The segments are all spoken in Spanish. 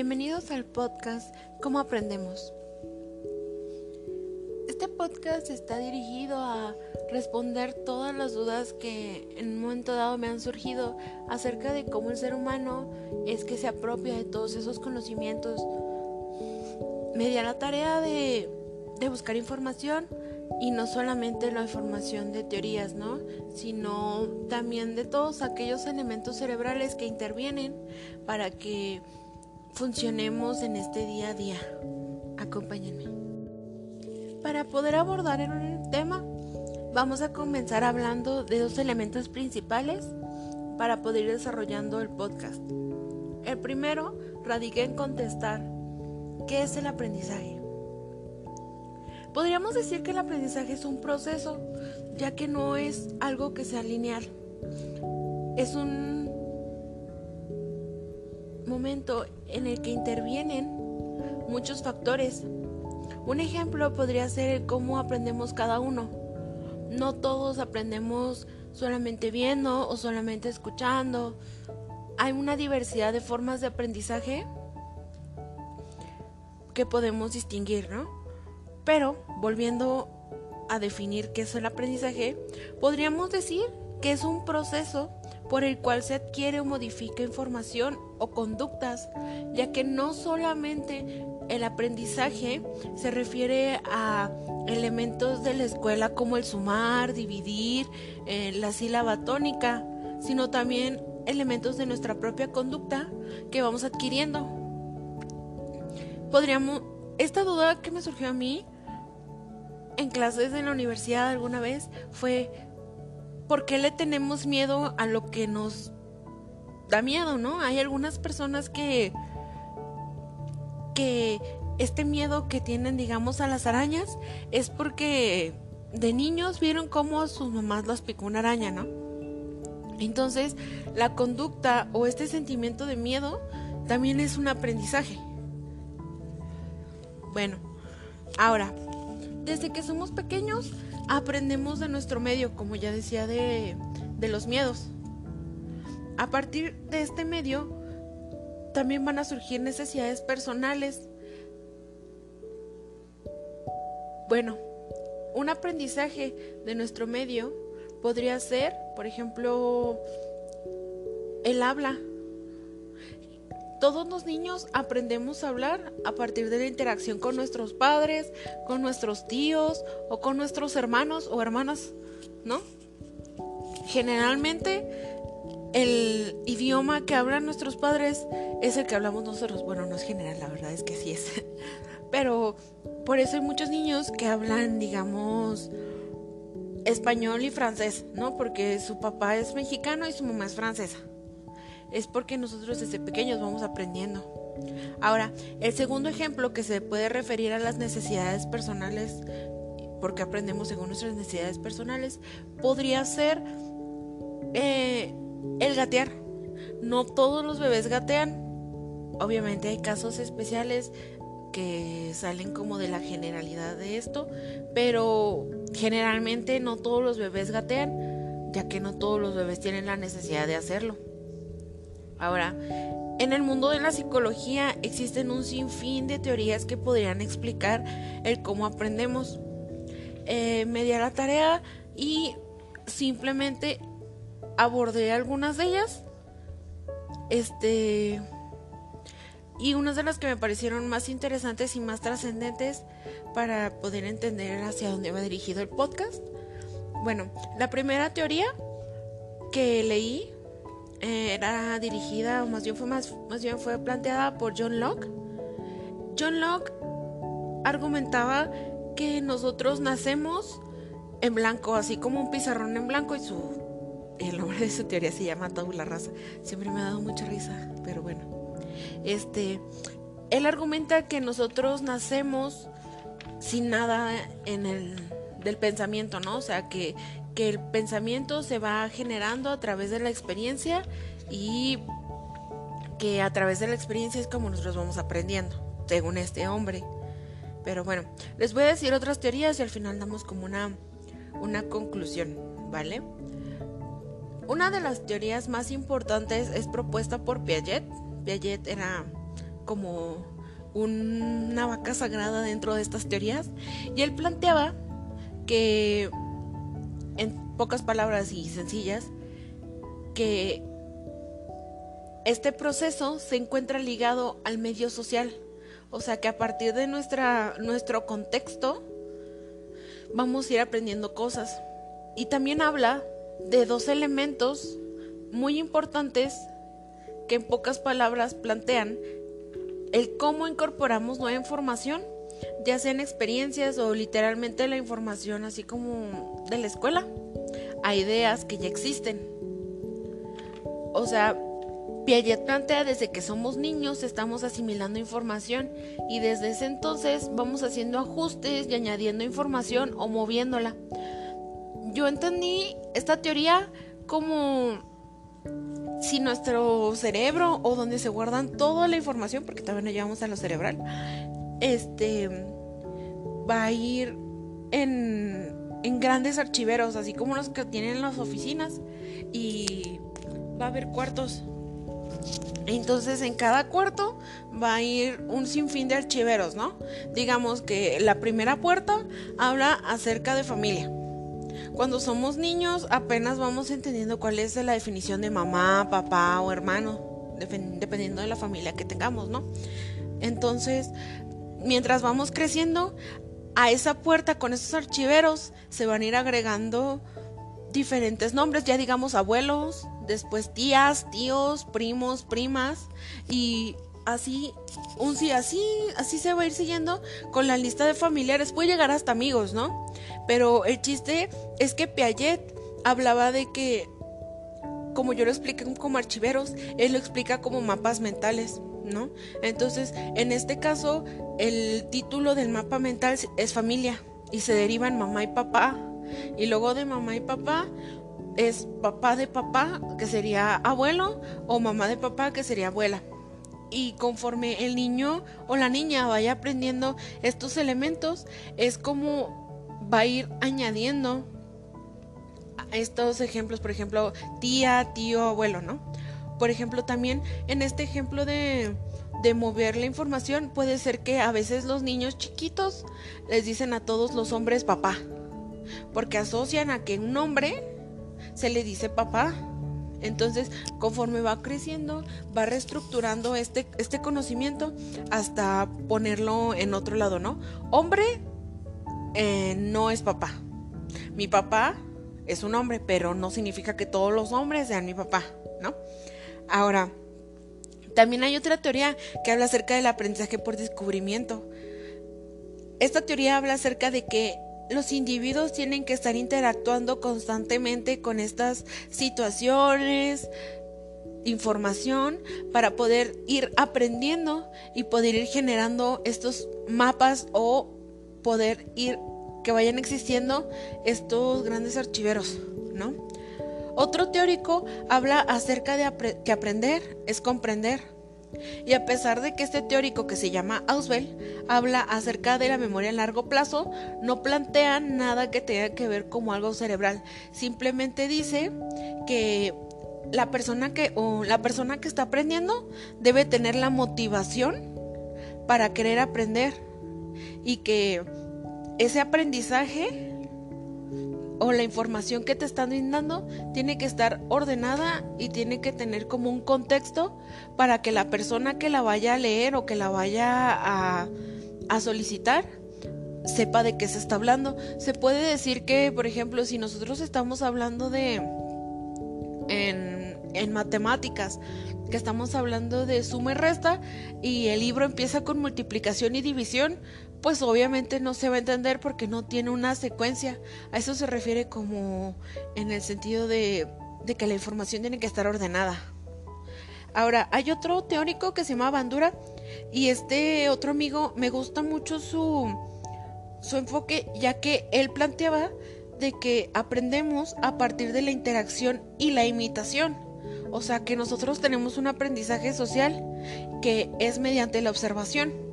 Bienvenidos al podcast ¿Cómo aprendemos? Este podcast está dirigido a responder todas las dudas que en un momento dado me han surgido acerca de cómo el ser humano es que se apropia de todos esos conocimientos. Me di la tarea de, de buscar información y no solamente la información de teorías, ¿no? Sino también de todos aquellos elementos cerebrales que intervienen para que funcionemos en este día a día. Acompáñenme. Para poder abordar el tema, vamos a comenzar hablando de dos elementos principales para poder ir desarrollando el podcast. El primero radica en contestar, ¿qué es el aprendizaje? Podríamos decir que el aprendizaje es un proceso, ya que no es algo que sea lineal. Es un momento en el que intervienen muchos factores. Un ejemplo podría ser cómo aprendemos cada uno. No todos aprendemos solamente viendo o solamente escuchando. Hay una diversidad de formas de aprendizaje que podemos distinguir, ¿no? Pero, volviendo a definir qué es el aprendizaje, podríamos decir que es un proceso por el cual se adquiere o modifica información o conductas, ya que no solamente el aprendizaje se refiere a elementos de la escuela como el sumar, dividir, eh, la sílaba tónica, sino también elementos de nuestra propia conducta que vamos adquiriendo. Podríamos, esta duda que me surgió a mí en clases en la universidad alguna vez fue ¿por qué le tenemos miedo a lo que nos da miedo, no? Hay algunas personas que que este miedo que tienen, digamos, a las arañas es porque de niños vieron cómo sus mamás las picó una araña, ¿no? Entonces, la conducta o este sentimiento de miedo también es un aprendizaje. Bueno, ahora, desde que somos pequeños aprendemos de nuestro medio, como ya decía, de, de los miedos. A partir de este medio también van a surgir necesidades personales. Bueno, un aprendizaje de nuestro medio podría ser, por ejemplo, el habla. Todos los niños aprendemos a hablar a partir de la interacción con nuestros padres, con nuestros tíos o con nuestros hermanos o hermanas, ¿no? Generalmente el idioma que hablan nuestros padres es el que hablamos nosotros. Bueno, no es general, la verdad es que sí es. Pero por eso hay muchos niños que hablan, digamos, español y francés, ¿no? Porque su papá es mexicano y su mamá es francesa es porque nosotros desde pequeños vamos aprendiendo. Ahora, el segundo ejemplo que se puede referir a las necesidades personales, porque aprendemos según nuestras necesidades personales, podría ser eh, el gatear. No todos los bebés gatean. Obviamente hay casos especiales que salen como de la generalidad de esto, pero generalmente no todos los bebés gatean, ya que no todos los bebés tienen la necesidad de hacerlo. Ahora, en el mundo de la psicología existen un sinfín de teorías que podrían explicar el cómo aprendemos. Eh, me di a la tarea y simplemente abordé algunas de ellas. Este. Y unas de las que me parecieron más interesantes y más trascendentes para poder entender hacia dónde va dirigido el podcast. Bueno, la primera teoría que leí eh, era dirigida, o más bien fue más, más bien fue planteada por John Locke. John Locke argumentaba que nosotros nacemos en blanco, así como un pizarrón en blanco y su el nombre de su teoría se llama tabula rasa. Siempre me ha dado mucha risa, pero bueno. Este, él argumenta que nosotros nacemos sin nada en el del pensamiento, ¿no? O sea, que que el pensamiento se va generando a través de la experiencia y que a través de la experiencia es como nosotros vamos aprendiendo, según este hombre. Pero bueno, les voy a decir otras teorías y al final damos como una, una conclusión, ¿vale? Una de las teorías más importantes es propuesta por Piaget. Piaget era como una vaca sagrada dentro de estas teorías y él planteaba que en pocas palabras y sencillas que este proceso se encuentra ligado al medio social, o sea que a partir de nuestra, nuestro contexto vamos a ir aprendiendo cosas. Y también habla de dos elementos muy importantes que en pocas palabras plantean el cómo incorporamos nueva información, ya sea en experiencias o literalmente la información así como de la escuela, a ideas que ya existen. O sea, Piaget plantea desde que somos niños estamos asimilando información y desde ese entonces vamos haciendo ajustes y añadiendo información o moviéndola. Yo entendí esta teoría como si nuestro cerebro o donde se guardan toda la información, porque también nos llevamos a lo cerebral, este va a ir en, en grandes archiveros, así como los que tienen las oficinas, y va a haber cuartos entonces en cada cuarto va a ir un sinfín de archiveros, ¿no? Digamos que la primera puerta habla acerca de familia. Cuando somos niños apenas vamos entendiendo cuál es la definición de mamá, papá o hermano, dependiendo de la familia que tengamos, ¿no? Entonces, mientras vamos creciendo, a esa puerta con esos archiveros se van a ir agregando diferentes nombres, ya digamos abuelos, después tías, tíos, primos, primas y así un sí así así se va a ir siguiendo con la lista de familiares, puede llegar hasta amigos, ¿no? Pero el chiste es que Piaget hablaba de que como yo lo expliqué como archiveros, él lo explica como mapas mentales, ¿no? Entonces, en este caso, el título del mapa mental es familia y se derivan mamá y papá. Y luego de mamá y papá, es papá de papá, que sería abuelo, o mamá de papá, que sería abuela. Y conforme el niño o la niña vaya aprendiendo estos elementos, es como va a ir añadiendo estos ejemplos, por ejemplo, tía, tío, abuelo, ¿no? Por ejemplo, también en este ejemplo de, de mover la información, puede ser que a veces los niños chiquitos les dicen a todos los hombres papá, porque asocian a que un hombre se le dice papá. Entonces, conforme va creciendo, va reestructurando este, este conocimiento hasta ponerlo en otro lado, ¿no? Hombre eh, no es papá. Mi papá es un hombre, pero no significa que todos los hombres sean mi papá, ¿no? Ahora, también hay otra teoría que habla acerca del aprendizaje por descubrimiento. Esta teoría habla acerca de que los individuos tienen que estar interactuando constantemente con estas situaciones, información, para poder ir aprendiendo y poder ir generando estos mapas o poder ir que vayan existiendo estos grandes archiveros, ¿no? Otro teórico habla acerca de que aprender es comprender y a pesar de que este teórico que se llama Auswell habla acerca de la memoria a largo plazo, no plantea nada que tenga que ver como algo cerebral. Simplemente dice que la persona que o la persona que está aprendiendo debe tener la motivación para querer aprender y que ese aprendizaje o la información que te están brindando tiene que estar ordenada y tiene que tener como un contexto para que la persona que la vaya a leer o que la vaya a, solicitar sepa de qué se está hablando. Se puede decir que, por ejemplo, si nosotros estamos hablando de en, en matemáticas, que estamos hablando de suma y resta y el libro empieza con multiplicación y división, pues obviamente no se va a entender porque no tiene una secuencia. A eso se refiere como en el sentido de, que la información tiene que estar ordenada. Ahora, hay otro teórico que se llama Bandura y este otro amigo me gusta mucho su, su enfoque ya que él planteaba de que aprendemos a partir de la interacción y la imitación. O sea que nosotros tenemos un aprendizaje social que es mediante la observación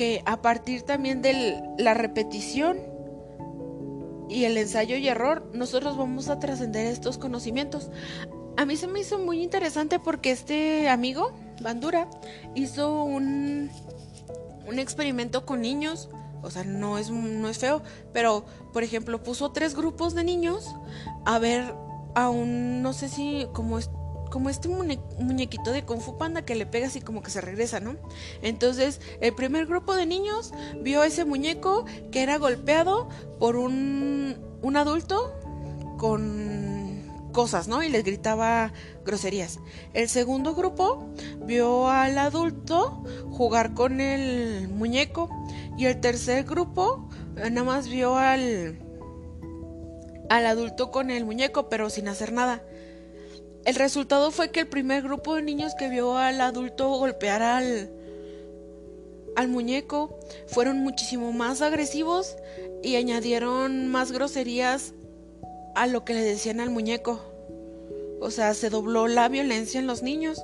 que a partir también de la repetición y el ensayo y error, nosotros vamos a trascender estos conocimientos. A mí se me hizo muy interesante porque este amigo, Bandura hizo un, un experimento con niños. O sea, no es, no es feo, pero por ejemplo puso tres grupos de niños a ver a un, no sé si como es como este muñequito de Kung Fu Panda que le pega así como que se regresa, ¿no? Entonces, el primer grupo de niños vio ese muñeco que era golpeado por un, un adulto con cosas, ¿no? Y les gritaba groserías. El segundo grupo vio al adulto jugar con el muñeco y el tercer grupo eh, nada más vio al al adulto con el muñeco, pero sin hacer nada. El resultado fue que el primer grupo de niños que vio al adulto golpear al, al muñeco fueron muchísimo más agresivos y añadieron más groserías a lo que le decían al muñeco. O sea, se dobló la violencia en los niños.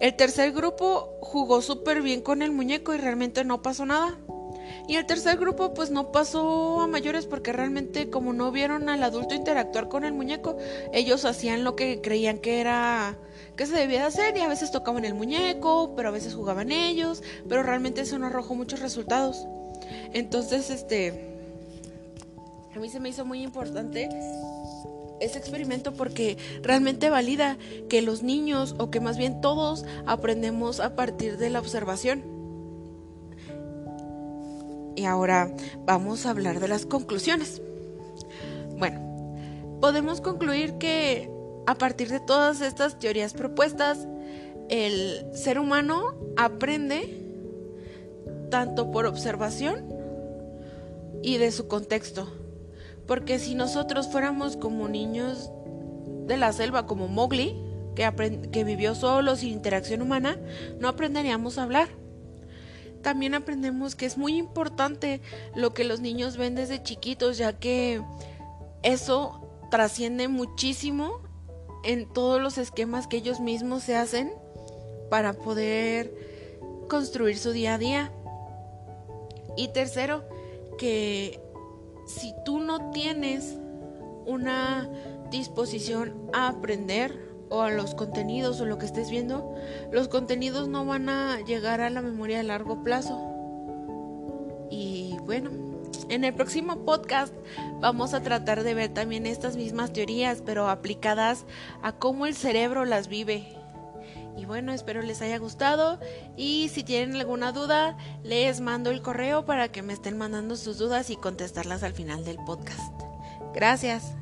El tercer grupo jugó súper bien con el muñeco y realmente no pasó nada. Y el tercer grupo pues no pasó a mayores porque realmente como no vieron al adulto interactuar con el muñeco, ellos hacían lo que creían que era que se debía hacer y a veces tocaban el muñeco, pero a veces jugaban ellos, pero realmente eso no arrojó muchos resultados. Entonces, este a mí se me hizo muy importante ese experimento porque realmente valida que los niños o que más bien todos aprendemos a partir de la observación. Y ahora vamos a hablar de las conclusiones. Bueno, podemos concluir que a partir de todas estas teorías propuestas, el ser humano aprende tanto por observación y de su contexto. Porque si nosotros fuéramos como niños de la selva, como Mowgli, que, que vivió solo sin interacción humana, no aprenderíamos a hablar también aprendemos que es muy importante lo que los niños ven desde chiquitos, ya que eso trasciende muchísimo en todos los esquemas que ellos mismos se hacen para poder construir su día a día. Y tercero, que si tú no tienes una disposición a aprender, o a los contenidos o lo que estés viendo, los contenidos no van a llegar a la memoria a largo plazo. Y bueno, en el próximo podcast vamos a tratar de ver también estas mismas teorías, pero aplicadas a cómo el cerebro las vive. Y bueno, espero les haya gustado y si tienen alguna duda, les mando el correo para que me estén mandando sus dudas y contestarlas al final del podcast. Gracias.